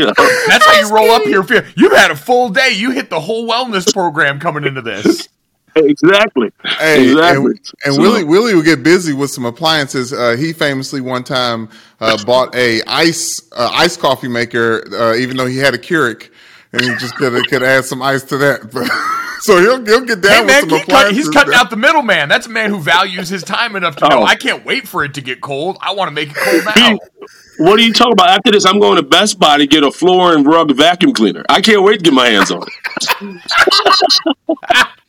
yeah. That's how you roll up here. You've had a full day. You hit the whole wellness program coming into this. Exactly. Hey, exactly. and, and So- Willie Willie would get busy with some appliances. Uh, he famously one time uh, bought a ice uh, ice coffee maker, uh, even though he had a Keurig, and he just could could add some ice to that. So he'll he'll get down Hey man, with some he cut, appliances. he's cutting out the middleman. That's a man who values his time enough to know Oh. I can't wait for it to get cold. I want to make it cold now. Hey, what are you talking about? After this, I'm going to Best Buy to get a floor and rug vacuum cleaner. I can't wait to get my hands on it.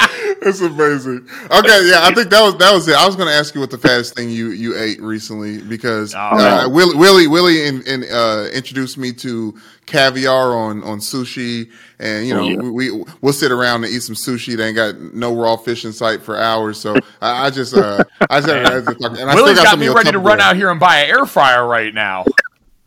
It's amazing. Okay, yeah, I think that was that was it. I was going to ask you what the fattest thing you you ate recently because uh, Willie Willie Willie in, in, uh, introduced me to caviar on on sushi, and you know Oh, yeah. we, we we'll sit around and eat some sushi. They ain't got no raw fish in sight for hours. So I, I just uh, I just and I Willie's still got some me ready to run out here and buy an air fryer right now.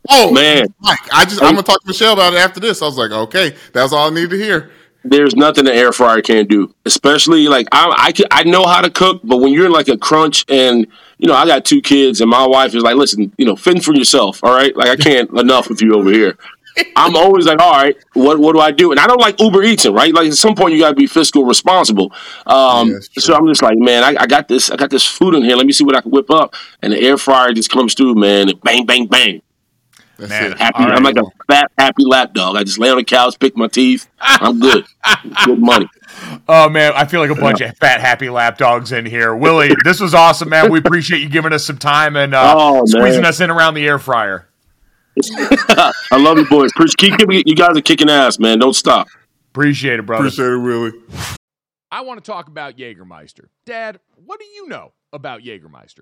Oh Man. Mike, I just I'm gonna talk to Michelle about it after this. I was like, okay, that's all I need to hear. There's nothing the air fryer can't do. Especially like I, I, can, I know how to cook, but when you're in like a crunch and you know I got two kids and my wife is like, listen, you know, fend for yourself, all right? Like I can't enough with you over here. I'm always like, all right, what what do I do? And I don't like Uber eating, right? Like at some point you got to be fiscal responsible. Um, Yeah, so I'm just like, man, I, I got this, I got this food in here. Let me see what I can whip up. And the air fryer just comes through, man. And bang, bang, bang. That's Man. Happy. All right. I'm like a fat, happy lap dog. I just lay on the couch, pick my teeth. I'm good. good money. Oh man, I feel like a bunch of fat, happy lap dogs in here. Willie, this was awesome, man. We appreciate you giving us some time and uh, Oh, man. squeezing us in around the air fryer. I love you, boys. Preach- Keep, keep, you guys are kicking ass, man. Don't stop. Appreciate it, brother. Appreciate it, Willie. I want to talk about Jägermeister. Dad, what do you know about Jägermeister?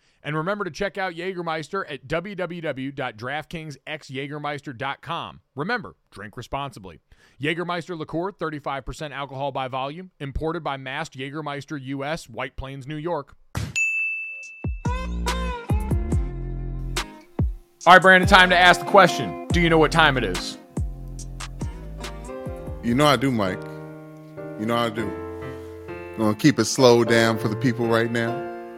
And remember to check out Jägermeister at www.draftkingsxjagermeister.com. Remember, drink responsibly. Jägermeister liqueur, 35% alcohol by volume, imported by Mast Jägermeister US, White Plains, New York. All right, Brandon, time to ask the question. Do you know what time it is? You know I do, Mike. You know I do. I'm gonna keep it slow down for the people right now.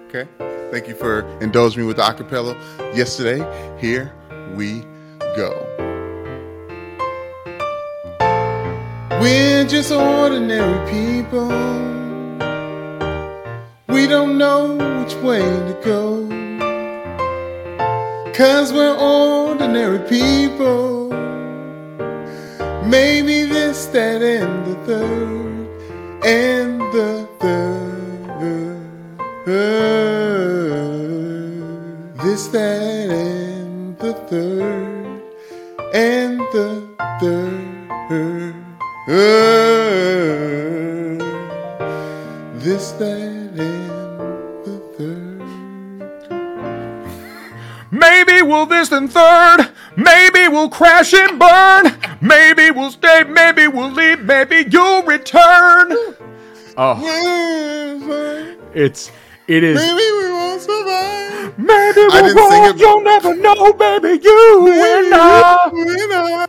Okay. Thank you for indulging me with the acapella yesterday. Here we go. We're just ordinary people. We don't know which way to go. Cause we're ordinary people. Maybe this, that, and the third, and the third. This, that, and the third and the third. this, that, and the third. Maybe we'll this and third. Maybe we'll crash and burn. Maybe we'll stay. Maybe we'll leave. Maybe you'll return. Oh, it's it is. Maybe we won't survive. Maybe I didn't sing it. You'll never know, baby. You and I.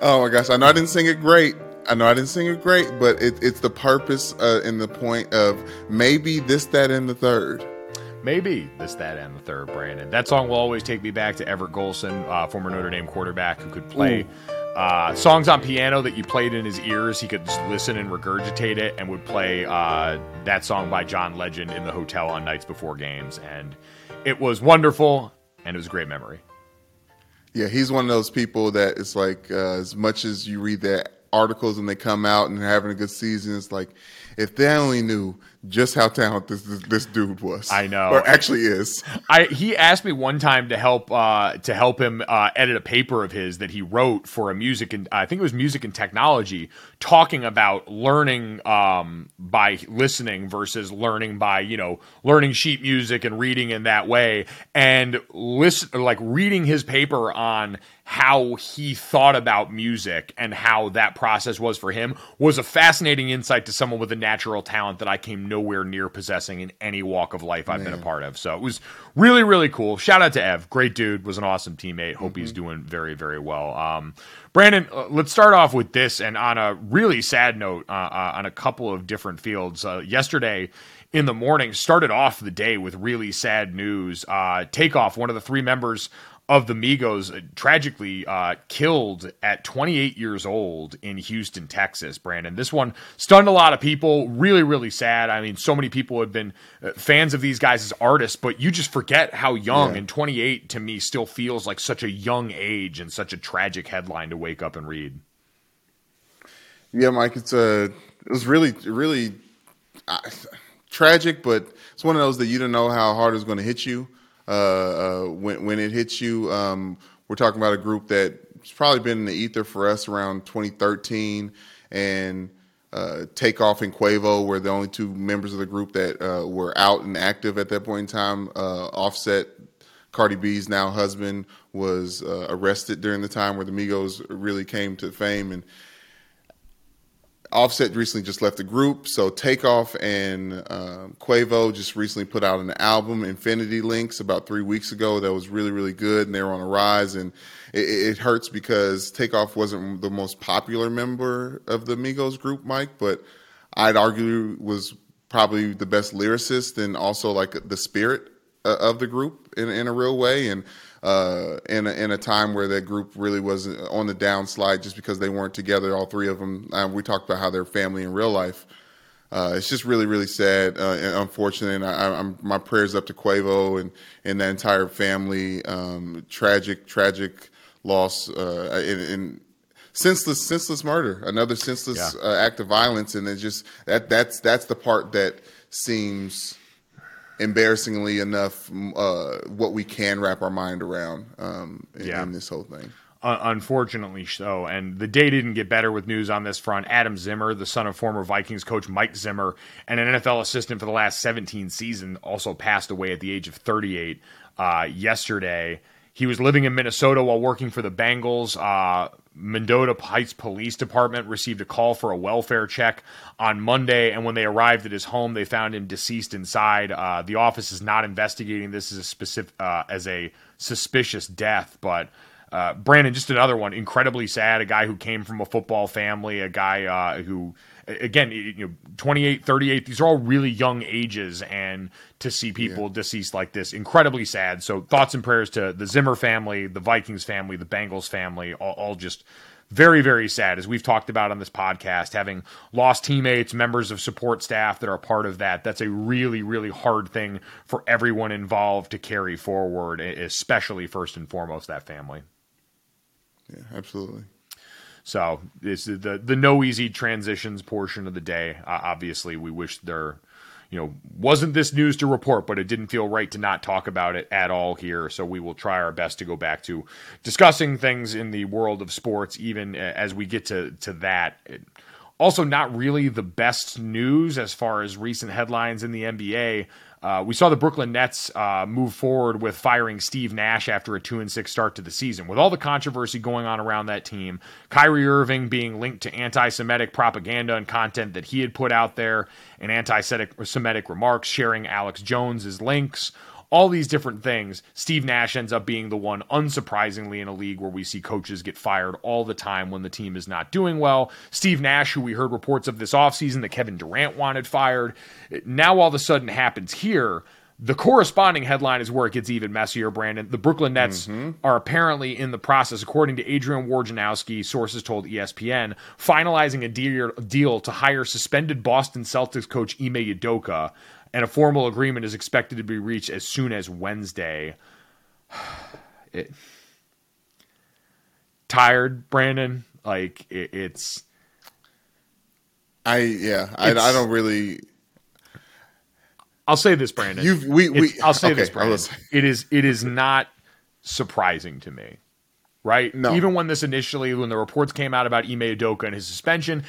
Oh my gosh! I know I didn't sing it great. I know I didn't sing it great, but it, it's the purpose uh, and the point of maybe this, that, and the third. Maybe this, that, and the third, Brandon. That song will always take me back to Everett Golson, uh, former Notre Dame quarterback who could play uh, songs on piano that you played in his ears. He could just listen and regurgitate it and would play uh, that song by John Legend in the hotel on nights before games. And it was wonderful and it was a great memory. Yeah, he's one of those people that it's like uh, as much as you read their articles and they come out and they're having a good season, it's like if they only knew just how talented this, this, this dude was. I know. or actually is. I he asked me one time to help uh, to help him uh, edit a paper of his that he wrote for a music and I think it was music and technology, talking about learning um, by listening versus learning by you know learning sheet music and reading in that way, and listen like reading his paper on how he thought about music and how that process was for him was a fascinating insight to someone with a natural talent that I came nowhere near possessing in any walk of life I've been a part of. So it was really, really cool. Shout out to Ev. Great dude. Was an awesome teammate. Hope he's doing very, very well. Um, Brandon, uh, let's start off with this. And on a really sad note, uh, uh, on a couple of different fields, uh, yesterday in the morning started off the day with really sad news. Uh, Takeoff, one of the three members of the Migos, uh, tragically uh, killed at 28 years old in Houston, Texas. Brandon, this one stunned a lot of people. Really, really sad. I mean, so many people have been uh, fans of these guys as artists, but you just forget how young. Yeah. And 28 to me still feels like such a young age and such a tragic headline to wake up and read. Yeah, Mike, it's a. It was really, really uh, tragic, but it's one of those that you don't know how hard it's going to hit you uh, uh, when when it hits you. Um, we're talking about a group that's probably been in the ether for us around 2013, and uh, Takeoff and Quavo were the only two members of the group that uh, were out and active at that point in time. Uh, Offset, Cardi B's now husband, was uh, arrested during the time where the Migos really came to fame, and Offset recently just left the group, so Takeoff and um, Quavo just recently put out an album, Infinity Links, about three weeks ago. That was really, really good, and they were on a rise. And it, it hurts because Takeoff wasn't the most popular member of the Migos group, Mike, but I'd argue was probably the best lyricist and also like the spirit uh, of the group in, in a real way. And uh, in a, in a time where that group really was on the downslide just because they weren't together, all three of them. Um, we talked about how they're family in real life. Uh, it's just really, really sad uh, and unfortunate. And I, I'm my prayers up to Quavo and and that entire family. Um, tragic, tragic loss uh, in, in senseless, senseless murder. Another senseless Yeah. uh, act of violence, and it just that that's that's the part that seems embarrassingly enough uh, what we can wrap our mind around um, in, Yeah. in this whole thing. Unfortunately so. And the day didn't get better with news on this front. Adam Zimmer, the son of former Vikings coach Mike Zimmer, and an NFL assistant for the last 17 seasons, also passed away at the age of 38 uh, yesterday. He was living in Minnesota while working for the Bengals. Uh, Mendota Heights Police Department received a call for a welfare check on Monday, and when they arrived at his home, they found him deceased inside. Uh, the office is not investigating this as a specific uh, as a suspicious death, but uh, Brandon, just another one, incredibly sad. A guy who came from a football family, a guy uh, who, again, you know, 28, 38, these are all really young ages. And to see people deceased like this, incredibly sad. So thoughts and prayers to the Zimmer family, the Vikings family, the Bengals family, all, all just very, very sad. As we've talked about on this podcast, having lost teammates, members of support staff that are a part of that, that's a really, really hard thing for everyone involved to carry forward, especially first and foremost that family. Yeah, absolutely. So this is the the no easy transitions portion of the day. Uh, obviously, we wish there, you know, wasn't this news to report, but it didn't feel right to not talk about it at all here. So we will try our best to go back to discussing things in the world of sports, even as we get to to that. Also, not really the best news as far as recent headlines in the NBA. Uh, we saw the Brooklyn Nets uh, move forward with firing Steve Nash after a two and six start to the season. With all the controversy going on around that team, Kyrie Irving being linked to anti-Semitic propaganda and content that he had put out there, and anti-Semitic remarks, sharing Alex Jones's links all these different things, Steve Nash ends up being the one, unsurprisingly, in a league where we see coaches get fired all the time when the team is not doing well. Steve Nash, who we heard reports of this offseason that Kevin Durant wanted fired, now all of a sudden happens here. The corresponding headline is where it gets even messier, Brandon. The Brooklyn Nets mm-hmm. are apparently in the process, according to Adrian Wojnarowski, sources told ESPN, finalizing a deal, deal to hire suspended Boston Celtics coach Ime Udoka and a formal agreement is expected to be reached as soon as Wednesday. It, tired, Brandon. Like it, it's. I yeah. I, I don't really. I'll say this, Brandon. You've we, we I'll say okay, this, Brandon. It is it is not surprising to me right? No. Even when this initially, when the reports came out about Ime Udoka and his suspension,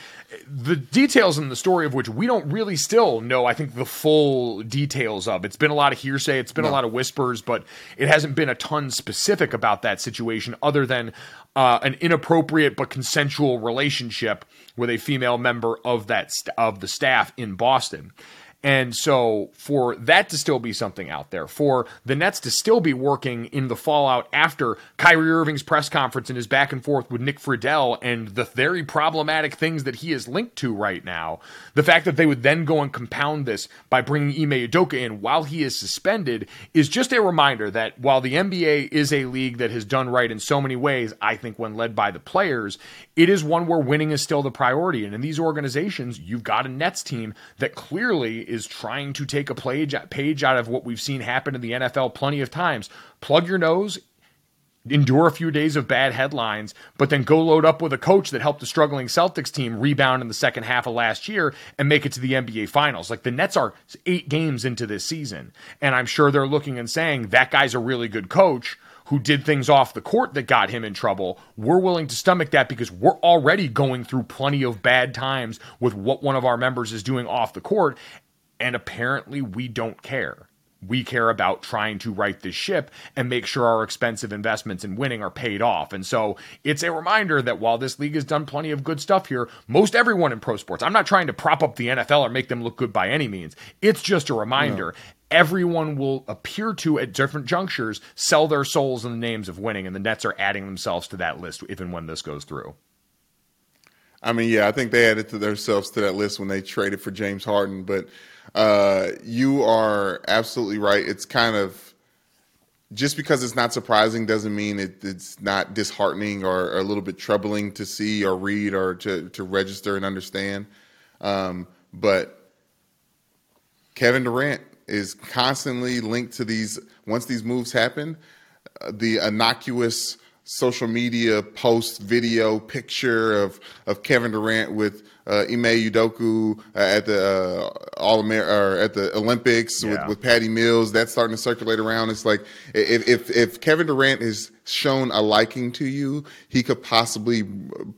the details in the story of which we don't really still know, I think, the full details of. It's been a lot of hearsay, it's been no. a lot of whispers, but it hasn't been a ton specific about that situation other than uh, an inappropriate but consensual relationship with a female member of that st- of the staff in Boston. And so, for that to still be something out there, for the Nets to still be working in the fallout after Kyrie Irving's press conference and his back and forth with Nick Friedell and the very problematic things that he is linked to right now, the fact that they would then go and compound this by bringing Ime Udoka in while he is suspended is just a reminder that while the NBA is a league that has done right in so many ways, I think when led by the players, it is one where winning is still the priority. And in these organizations, you've got a Nets team that clearly is trying to take a page, page out of what we've seen happen in the NFL plenty of times. Plug your nose, endure a few days of bad headlines, but then go load up with a coach that helped the struggling Celtics team rebound in the second half of last year and make it to the NBA Finals. Like the Nets are eight games into this season, and I'm sure they're looking and saying that guy's a really good coach who did things off the court that got him in trouble. We're willing to stomach that because we're already going through plenty of bad times with what one of our members is doing off the court and apparently we don't care. We care about trying to right this ship and make sure our expensive investments in winning are paid off. And so it's a reminder that while this league has done plenty of good stuff here, most everyone in pro sports, I'm not trying to prop up the NFL or make them look good by any means. It's just a reminder. Everyone will appear to, at different junctures, sell their souls in the names of winning, and the Nets are adding themselves to that list if and when this goes through. I mean, yeah, I think they added to themselves to that list when they traded for James Harden, but uh, you are absolutely right. It's kind of just because it's not surprising doesn't mean it, it's not disheartening or, or, a little bit troubling to see or read or to, to register and understand. Um, but Kevin Durant is constantly linked to these, once these moves happen, uh, the innocuous social media post, video, picture of, of Kevin Durant with uh, Ime Udoka uh, at the uh, All Amer- or at the Olympics yeah. with, with Patty Mills. That's starting to circulate around. It's like if if, if Kevin Durant is shown a liking to you, he could possibly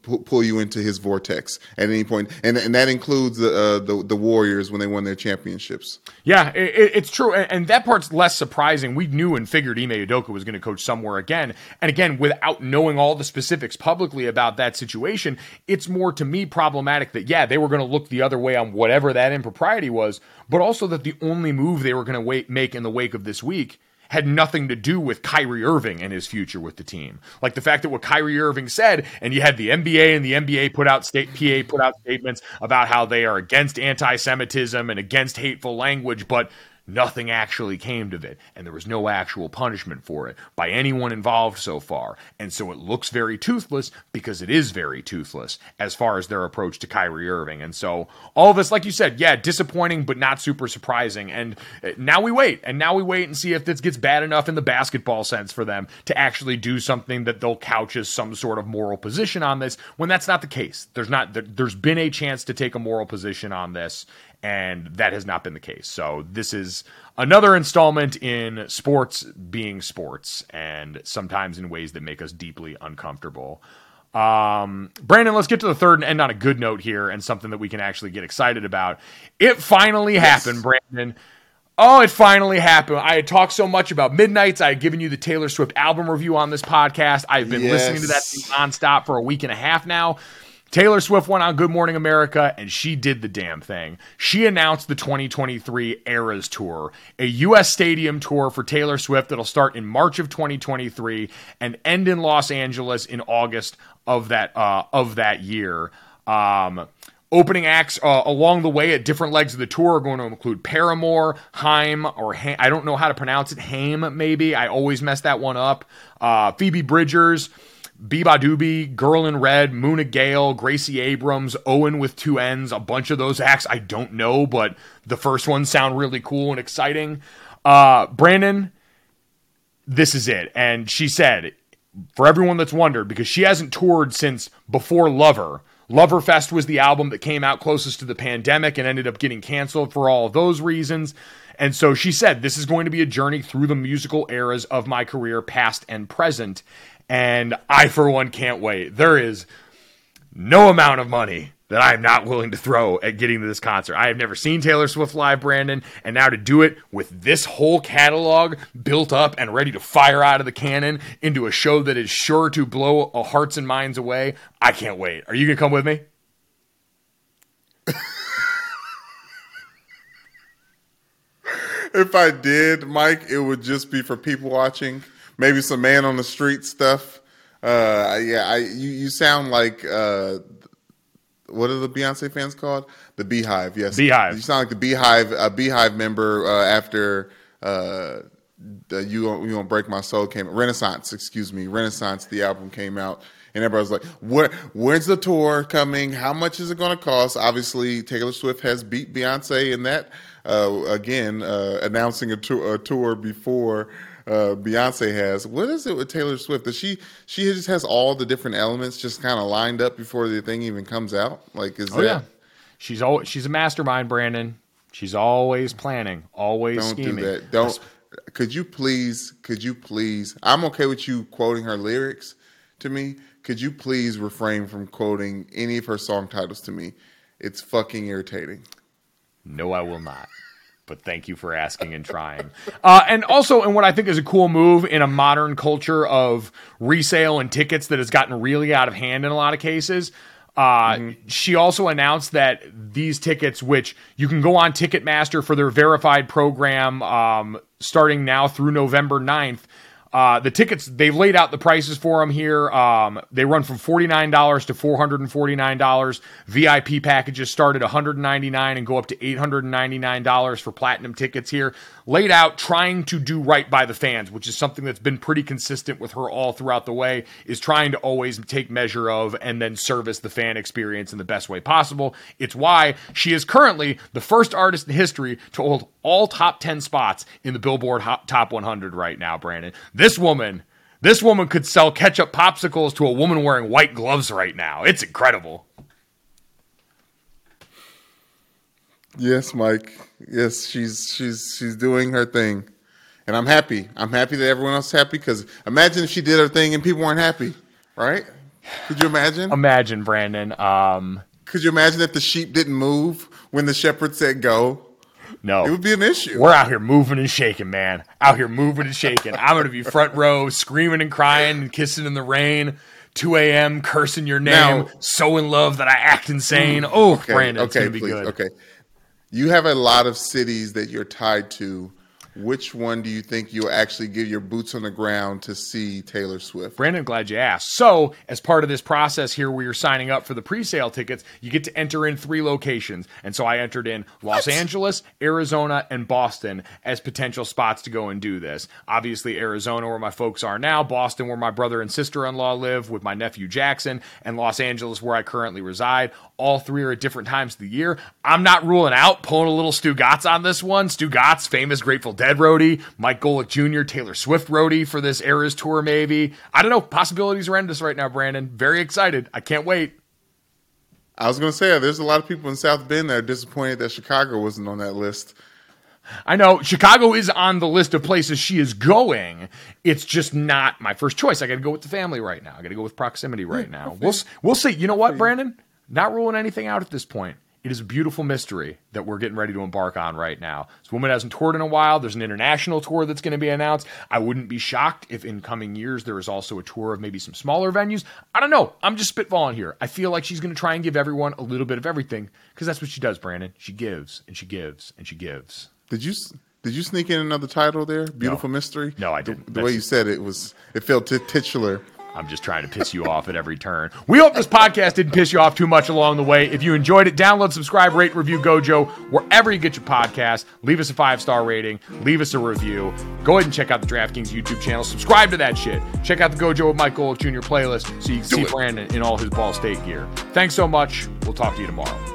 pull you into his vortex at any point, and and that includes the uh, the, the, Warriors when they won their championships. Yeah, it, it's true, and, and, that part's less surprising. We knew and figured Ime Udoka was going to coach somewhere again, and again, without knowing all the specifics publicly about that situation, it's more to me problematic that yeah, they were going to look the other way on whatever that impropriety was, but also that the only move they were going to make in the wake of this week had nothing to do with Kyrie Irving and his future with the team. Like the fact that what Kyrie Irving said, and you had the NBA and the NBA put out state PA put out statements about how they are against anti-Semitism and against hateful language, but Nothing actually came of it, and there was no actual punishment for it by anyone involved so far. And so it looks very toothless because it is very toothless as far as their approach to Kyrie Irving. And so all of this, like you said, yeah, disappointing, but not super surprising. And uh, now we wait, and now we wait and see if this gets bad enough in the basketball sense for them to actually do something that they'll couch as some sort of moral position on this when that's not the case. There's not, there's been a chance to take a moral position on this and that has not been the case. So this is another installment in sports being sports, and sometimes in ways that make us deeply uncomfortable. Um, Brandon, let's get to the third and end on a good note here, and something that we can actually get excited about. It finally yes. happened, Brandon. Oh, it finally happened. I had talked so much about Midnights. I had given you the Taylor Swift album review on this podcast. I've been yes. listening to that thing nonstop for a week and a half now. Taylor Swift went on Good Morning America and she did the damn thing. She announced the 2023 Eras Tour, a U.S. stadium tour for Taylor Swift that'll start in March of 2023 and end in Los Angeles in August of that uh, of that year. Um, opening acts uh, along the way at different legs of the tour are going to include Paramore, Haim, or I don't know how to pronounce it, Haim maybe. I always mess that one up. Uh, Phoebe Bridgers. Beabadoobee, Girl in Red, Muna Gayle, Gracie Abrams, Owen with two N's, a bunch of those acts I don't know, but the first ones sound really cool and exciting. Uh, Brandon, this is it. And she said, for everyone that's wondered, because she hasn't toured since before Lover. Loverfest was the album that came out closest to the pandemic and ended up getting canceled for all those reasons. And so she said, This is going to be a journey through the musical eras of my career, past and present. And I, for one, can't wait. There is no amount of money that I am not willing to throw at getting to this concert. I have never seen Taylor Swift live, Brandon, and now to do it with this whole catalog built up and ready to fire out of the cannon into a show that is sure to blow hearts and minds away, I can't wait. Are you going to come with me? if I did, Mike, it would just be for people watching maybe some man on the street stuff. Uh, yeah, I you, you sound like uh, what are the Beyonce fans called? The Beehive. Yes, Beehive. You sound like the Beehive, a Beehive member uh, after uh, you you won't break my soul came Renaissance. Excuse me, Renaissance. The album came out. And everybody's like, "Where? When's the tour coming? How much is it going to cost?" Obviously, Taylor Swift has beat Beyonce in that. Uh, again, uh, announcing a, tour, a tour before uh, Beyonce has. What is it with Taylor Swift? Does she she just has all the different elements just kind of lined up before the thing even comes out? Like is oh, that? Yeah. She's always she's a mastermind, Brandon. She's always planning, always don't scheming. do that. Don't. Could you please? Could you please? I'm okay with you quoting her lyrics to me. Could you please refrain from quoting any of her song titles to me? It's fucking irritating. No, I will not but thank you for asking and trying. Uh, and also, and what I think is a cool move in a modern culture of resale and tickets that has gotten really out of hand in a lot of cases. Uh, mm-hmm. She also announced that these tickets, which you can go on Ticketmaster for their verified program um, starting now through November 9th, uh, the tickets they've laid out the prices for them here. Um, they run from forty nine dollars to four hundred and forty nine dollars. VIP packages start at one hundred ninety nine and go up to eight hundred ninety nine dollars for platinum tickets here. Laid out, trying to do right by the fans, which is something that's been pretty consistent with her all throughout the way. Is trying to always take measure of and then service the fan experience in the best way possible. It's why she is currently the first artist in history to hold all top ten spots in the Billboard Top 100 right now. Brandon. This this woman, this woman could sell ketchup popsicles to a woman wearing white gloves right now. It's incredible. Yes, Mike. Yes, she's she's she's doing her thing, and I'm happy. I'm happy that everyone else is happy because imagine if she did her thing and people weren't happy, right? Could you imagine? Imagine, Brandon. Um, Could you imagine if the sheep didn't move when the shepherd said go? No, it would be an issue. We're out here moving and shaking, man. Out here moving and shaking. I'm gonna be front row, screaming and crying and kissing in the rain. 2 a.m. cursing your name, now, so in love that I act insane. Oh, okay, Brandon, okay, it's gonna be please, good. Okay, you have a lot of cities that you're tied to which one do you think you'll actually give your boots on the ground to see Taylor Swift? Brandon, glad you asked. So, as part of this process here where you're signing up for the pre-sale tickets, you get to enter in three locations. And so I entered in Los what? Angeles, Arizona, and Boston as potential spots to go and do this. Obviously, Arizona where my folks are now, Boston where my brother and sister-in-law live with my nephew Jackson, and Los Angeles where I currently reside. All three are at different times of the year. I'm not ruling out pulling a little Stugotz on this one. Stugotz, famous Grateful Dead roadie, Mike Golic Jr., Taylor Swift roadie for this Eras tour, maybe. I don't know. Possibilities are endless right now, Brandon. Very excited. I can't wait. I was going to say, there's a lot of people in South Bend that are disappointed that Chicago wasn't on that list. I know Chicago is on the list of places she is going. It's just not my first choice. I got to go with the family right now. I got to go with proximity right now. We'll we'll see. You know what, Brandon? Not ruling anything out at this point. It is a beautiful mystery that we're getting ready to embark on right now. This woman hasn't toured in a while. There's an international tour that's going to be announced. I wouldn't be shocked if in coming years there is also a tour of maybe some smaller venues. I don't know. I'm just spitballing here. I feel like she's going to try and give everyone a little bit of everything because that's what she does, Brandon. She gives and she gives and she gives. Did you did you sneak in another title there? Beautiful No. mystery. No, I The, didn't. the way you said it was it felt t- titular. I'm just trying to piss you off at every turn. We hope this podcast didn't piss you off too much along the way. If you enjoyed it, download, subscribe, rate, review Gojo wherever you get your podcast. Leave us a five star rating. Leave us a review. Go ahead and check out the DraftKings YouTube channel. Subscribe to that shit. Check out the Gojo with Mike Golic Jr. playlist so you can see it. Brandon in all his Ball State gear. Thanks so much. We'll talk to you tomorrow.